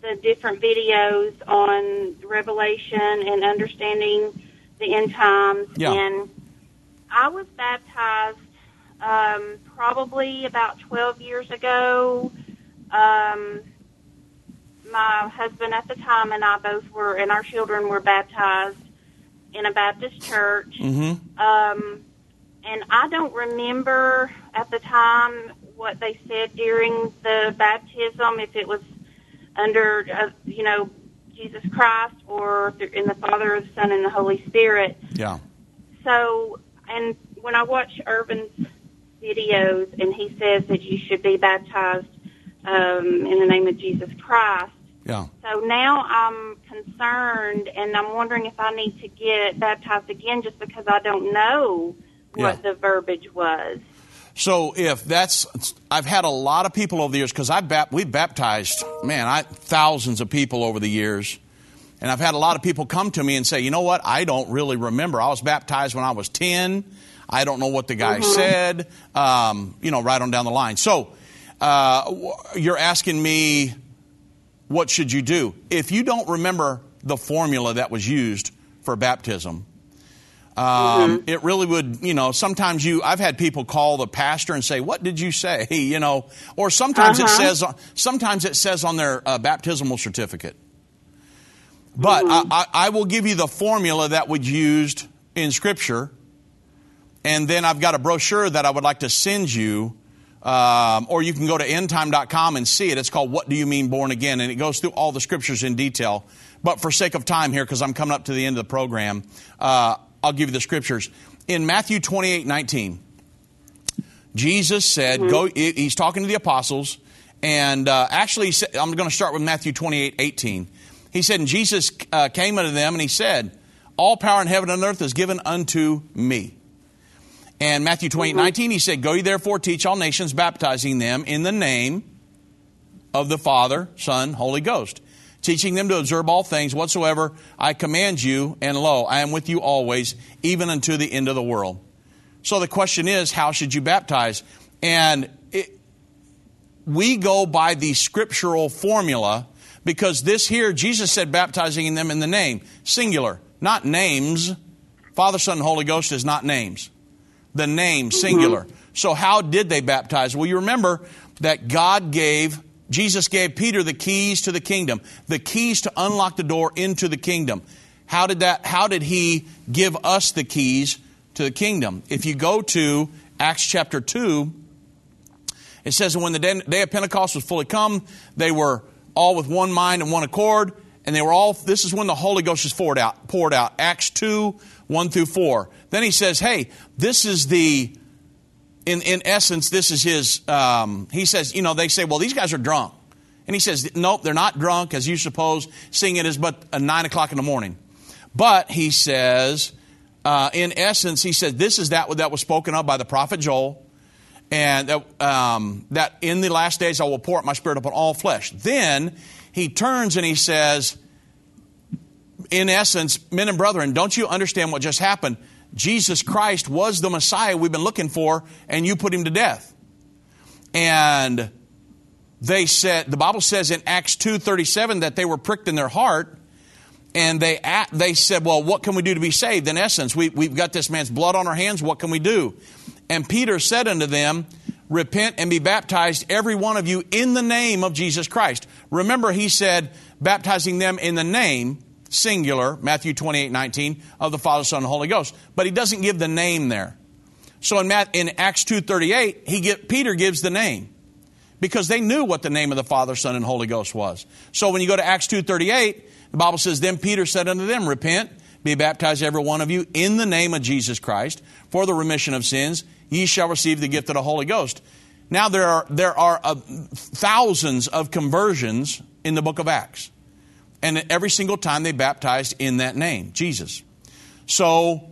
the different videos on Revelation and understanding the end times. Yeah. And I was baptized um, probably about 12 years ago. Um, my husband at the time and I both were, and our children were baptized in a Baptist church. hmm Um, and I don't remember at the time what they said during the baptism, if it was under, uh, you know, Jesus Christ or in the Father, the Son, and the Holy Spirit. yeah, So, and when I watch Irvin's videos and he says that you should be baptized um, in the name of Jesus Christ, yeah. so now I'm concerned and I'm wondering if I need to get baptized again just because I don't know what Yeah. the verbiage was. So if that's, I've had a lot of people over the years because I've bap, we've baptized, man, I thousands of people over the years, and I've had a lot of people come to me and say, you know what, I don't really remember. I was baptized when I was ten. I don't know what the guy said. Um, you know, right on down the line. So uh, you're asking me, what should you do if you don't remember the formula that was used for baptism? Um, It really would, you know, sometimes you, I've had people call the pastor and say, what did you say? [laughs] You know, or sometimes it Uh-huh. says, sometimes it says on their uh, baptismal certificate. But I, I, I will give you the formula that was used in Scripture, and then I've got a brochure that I would like to send you, um, or you can go to endtime.com and see it. It's called "What Do You Mean Born Again," and it goes through all the scriptures in detail. But for sake of time here, because I'm coming up to the end of the program, uh, I'll give you the scriptures in Matthew 28, 19. Jesus said, "Go." He's talking to the apostles, and uh, actually, said, I'm going to start with Matthew 28, 18. He said, "And Jesus uh, came unto them, and he said, All power in heaven and earth is given unto me." And Matthew 28, 19, he said, "Go ye therefore, teach all nations, baptizing them in the name of the Father, Son, Holy Ghost." Teaching them to observe all things whatsoever I command you, and lo, I am with you always, even unto the end of the world. So the question is, how should you baptize? And it, we go by the scriptural formula because this here, Jesus said, baptizing them in the name, singular, not names. Father, Son, and Holy Ghost is not names. The name, singular. Mm-hmm. So how did they baptize? Well, you remember that God gave, Jesus gave Peter the keys to the kingdom, the keys to unlock the door into the kingdom. How did that, how did he give us the keys to the kingdom? If you go to Acts chapter 2, it says, when the day day of Pentecost was fully come, they were all with one mind and one accord, and they were all, this is when the Holy Ghost is poured out, poured out. Acts 2, 1 through 4. Then he says, Hey, this is the, in, in essence, this is his, um, he says, you know, they say, Well, these guys are drunk. And he says, Nope, they're not drunk, as you suppose. Seeing it is but uh, 9 o'clock in the morning. But he says, uh, in essence, he said, This is that that was spoken of by the prophet Joel and that, um, that in the last days I will pour out my spirit upon all flesh. Then he turns and he says, in essence, men and brethren, don't you understand what just happened? Jesus Christ was the Messiah we've been looking for, and you put him to death. And they said, the Bible says in Acts 2.37 that they were pricked in their heart, and they they said, "Well, what can we do to be saved?" In essence, we, we've got this man's blood on our hands. What can we do? And Peter said unto them, "Repent and be baptized, every one of you, in the name of Jesus Christ." Remember, he said, baptizing them in the name singular, Matthew 28, 19, of the Father, Son, and Holy Ghost. But he doesn't give the name there. So in, Matt, in Acts 2.38, he get, Peter gives the name because they knew what the name of the Father, Son, and Holy Ghost was. So when you go to Acts 2.38, the Bible says, Then Peter said unto them, Repent, be baptized every one of you in the name of Jesus Christ for the remission of sins. Ye shall receive the gift of the Holy Ghost. Now there are, there are uh, thousands of conversions in the book of Acts. And every single time they baptized in that name, Jesus. So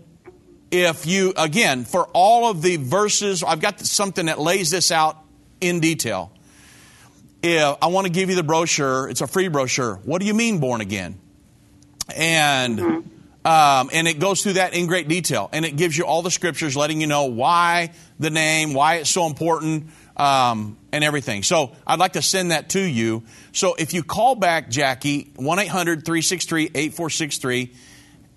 if you, again, for all of the verses, I've got something that lays this out in detail. If I want to give you the brochure, it's a free brochure. What do you mean born again? And mm-hmm. um, and it goes through that in great detail, and it gives you all the scriptures, letting you know why the name, why it's so important, um, and everything. So I'd like to send that to you. So if you call back Jackie, 1 800 363 8463,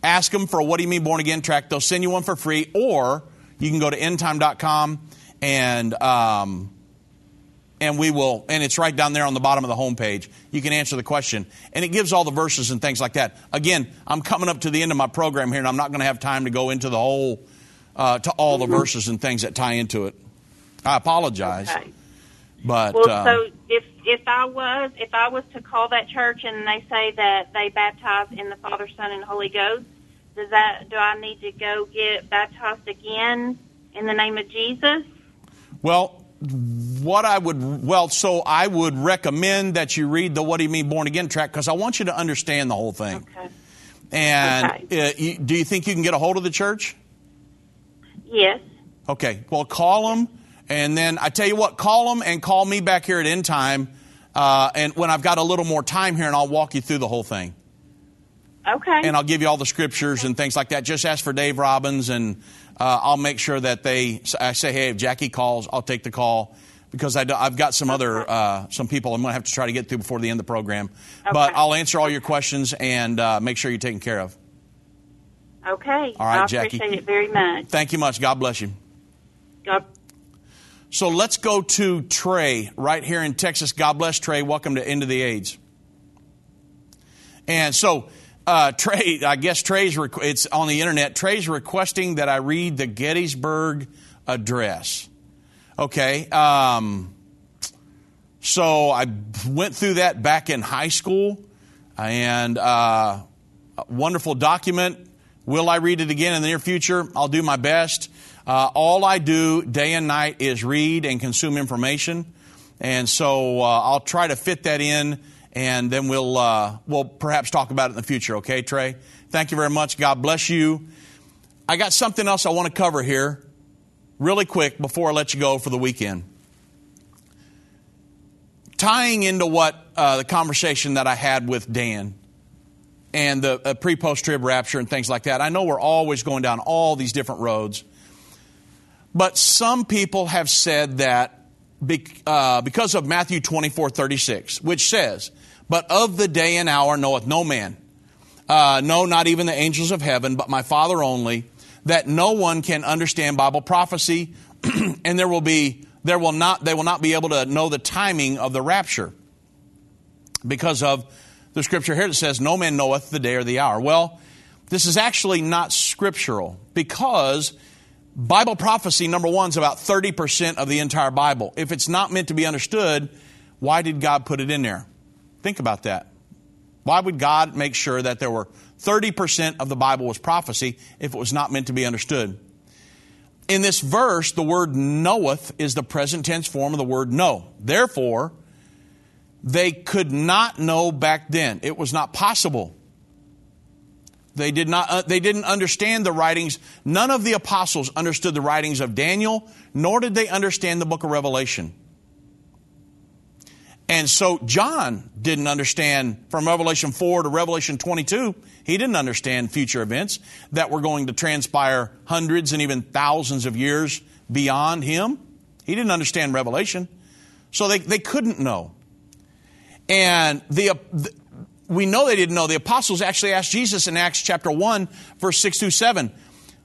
ask them for what do you mean born again track. They'll send you one for free, or you can go to endtime.com and. Um, and we will, and it's right down there on the bottom of the homepage. You can answer the question, and it gives all the verses and things like that. Again, I'm coming up to the end of my program here, and I'm not going to have time to go into the whole, uh, to all the verses and things that tie into it. I apologize. Okay. But well, um, so if if I was if I was to call that church and they say that they baptize in the Father, Son, and Holy Ghost, does that do I need to go get baptized again in the name of Jesus? Well, what I would well, so I would recommend that you read the "What Do You Mean Born Again" track because I want you to understand the whole thing. Okay. And okay. Uh, you, do you think you can get a hold of the church? Yes. Okay. Well, call them and then I tell you what, call them and call me back here at end time. Uh, and when I've got a little more time here, and I'll walk you through the whole thing. Okay. And I'll give you all the scriptures and things like that. Just ask for Dave Robbins, and uh, I'll make sure that they. I say, hey, if Jackie calls, I'll take the call because I have got some other uh, some people I'm going to have to try to get through before the end of the program. Okay. But I'll answer all your questions and uh, make sure you're taken care of. Okay. All right, I Jackie. appreciate it very much. Thank you much. God bless you. God. So let's go to Trey right here in Texas. God bless Trey. Welcome to End of the Age. And so, uh, Trey, I guess Trey's, requ- it's on the internet. Trey's requesting that I read the Gettysburg Address. Okay. Um, so I went through that back in high school and uh, wonderful document. Will I read it again in the near future? I'll do my best. Uh, all I do day and night is read and consume information. And so uh, I'll try to fit that in, and then we'll, uh, we'll perhaps talk about it in the future, okay, Trey? Thank you very much. God bless you. I got something else I want to cover here really quick before I let you go for the weekend. Tying into what uh, the conversation that I had with Dan and the uh, pre post trib rapture and things like that, I know we're always going down all these different roads. But some people have said that uh, because of Matthew 24 36, which says, But of the day and hour knoweth no man, uh, no, not even the angels of heaven, but my Father only, that no one can understand Bible prophecy, [clears throat] and there will be there will not they will not be able to know the timing of the rapture because of the scripture here that says no man knoweth the day or the hour well this is actually not scriptural because Bible prophecy, number one, is about 30% of the entire Bible. If it's not meant to be understood, why did God put it in there? Think about that. Why would God make sure that there were 30% of the Bible was prophecy if it was not meant to be understood? In this verse, the word knoweth is the present tense form of the word know. Therefore, they could not know back then. It was not possible. They, did not, uh, they didn't understand the writings. None of the apostles understood the writings of Daniel, nor did they understand the book of Revelation. And so John didn't understand from Revelation 4 to Revelation 22, he didn't understand future events that were going to transpire hundreds and even thousands of years beyond him. He didn't understand Revelation. So they, they couldn't know. And the, we know they didn't know. The apostles actually asked Jesus in Acts chapter 1, verse 6 through 7.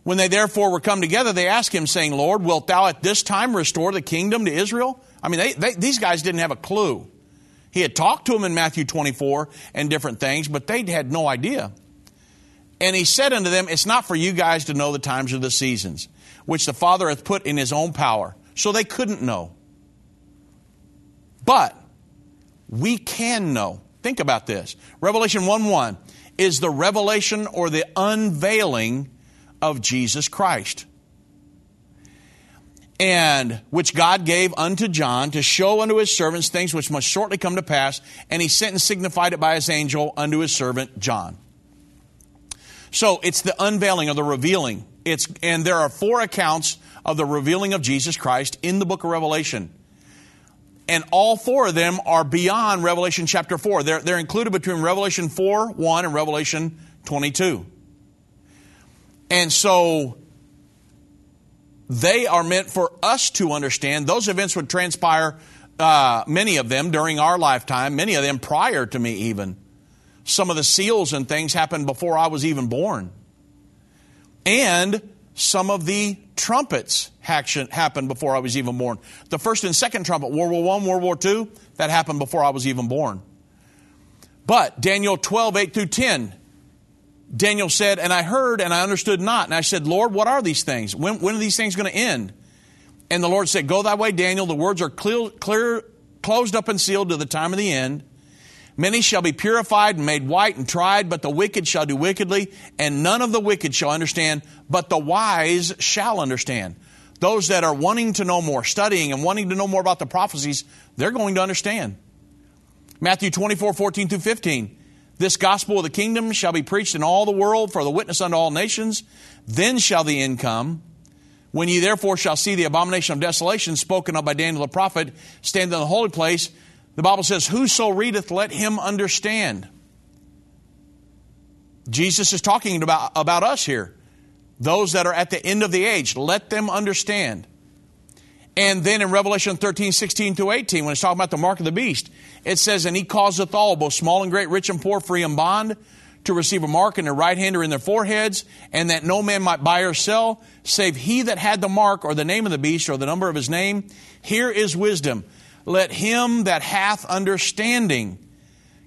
When they therefore were come together, they asked him, saying, Lord, wilt thou at this time restore the kingdom to Israel? I mean, they, they, these guys didn't have a clue. He had talked to them in Matthew 24 and different things, but they had no idea. And he said unto them, It's not for you guys to know the times or the seasons, which the Father hath put in his own power. So they couldn't know. But we can know. Think about this. Revelation 1 1 is the revelation or the unveiling of Jesus Christ. And which God gave unto John to show unto his servants things which must shortly come to pass, and he sent and signified it by his angel unto his servant John. So it's the unveiling or the revealing. It's, and there are four accounts of the revealing of Jesus Christ in the book of Revelation. And all four of them are beyond Revelation chapter 4. They're, they're included between Revelation 4 1 and Revelation 22. And so they are meant for us to understand. Those events would transpire, uh, many of them during our lifetime, many of them prior to me even. Some of the seals and things happened before I was even born. And some of the trumpets happened before I was even born. The first and second trumpet, World War I, World War II, that happened before I was even born. But Daniel 12, 8 through 10, Daniel said, And I heard and I understood not. And I said, Lord, what are these things? When, when are these things going to end? And the Lord said, Go thy way, Daniel. The words are clear, clear, closed up and sealed to the time of the end. Many shall be purified and made white and tried, but the wicked shall do wickedly, and none of the wicked shall understand, but the wise shall understand. Those that are wanting to know more, studying and wanting to know more about the prophecies, they're going to understand. Matthew 24, 14 through 15. This gospel of the kingdom shall be preached in all the world for the witness unto all nations. Then shall the end come. When ye therefore shall see the abomination of desolation spoken of by Daniel the prophet stand in the holy place, the Bible says, Whoso readeth, let him understand. Jesus is talking about, about us here. Those that are at the end of the age, let them understand. And then in Revelation 13, 16 to 18, when it's talking about the mark of the beast, it says, And he causeth all, both small and great, rich and poor, free and bond, to receive a mark in their right hand or in their foreheads, and that no man might buy or sell, save he that had the mark or the name of the beast or the number of his name. Here is wisdom. Let him that hath understanding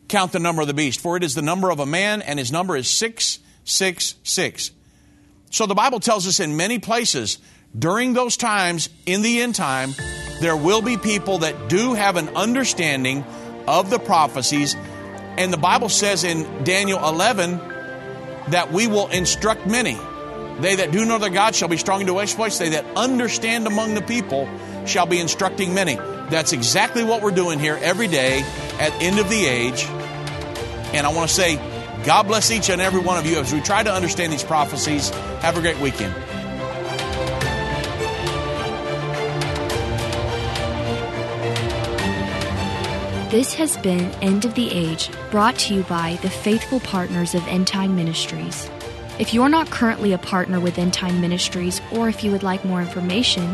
count the number of the beast, for it is the number of a man, and his number is 666. So the Bible tells us in many places during those times in the end time, there will be people that do have an understanding of the prophecies. And the Bible says in Daniel 11 that we will instruct many. They that do know their God shall be strong into exploits. They that understand among the people shall be instructing many. That's exactly what we're doing here every day at end of the age. And I want to say, God bless each and every one of you as we try to understand these prophecies. Have a great weekend. This has been End of the Age, brought to you by the faithful partners of End Time Ministries. If you're not currently a partner with End Time Ministries, or if you would like more information,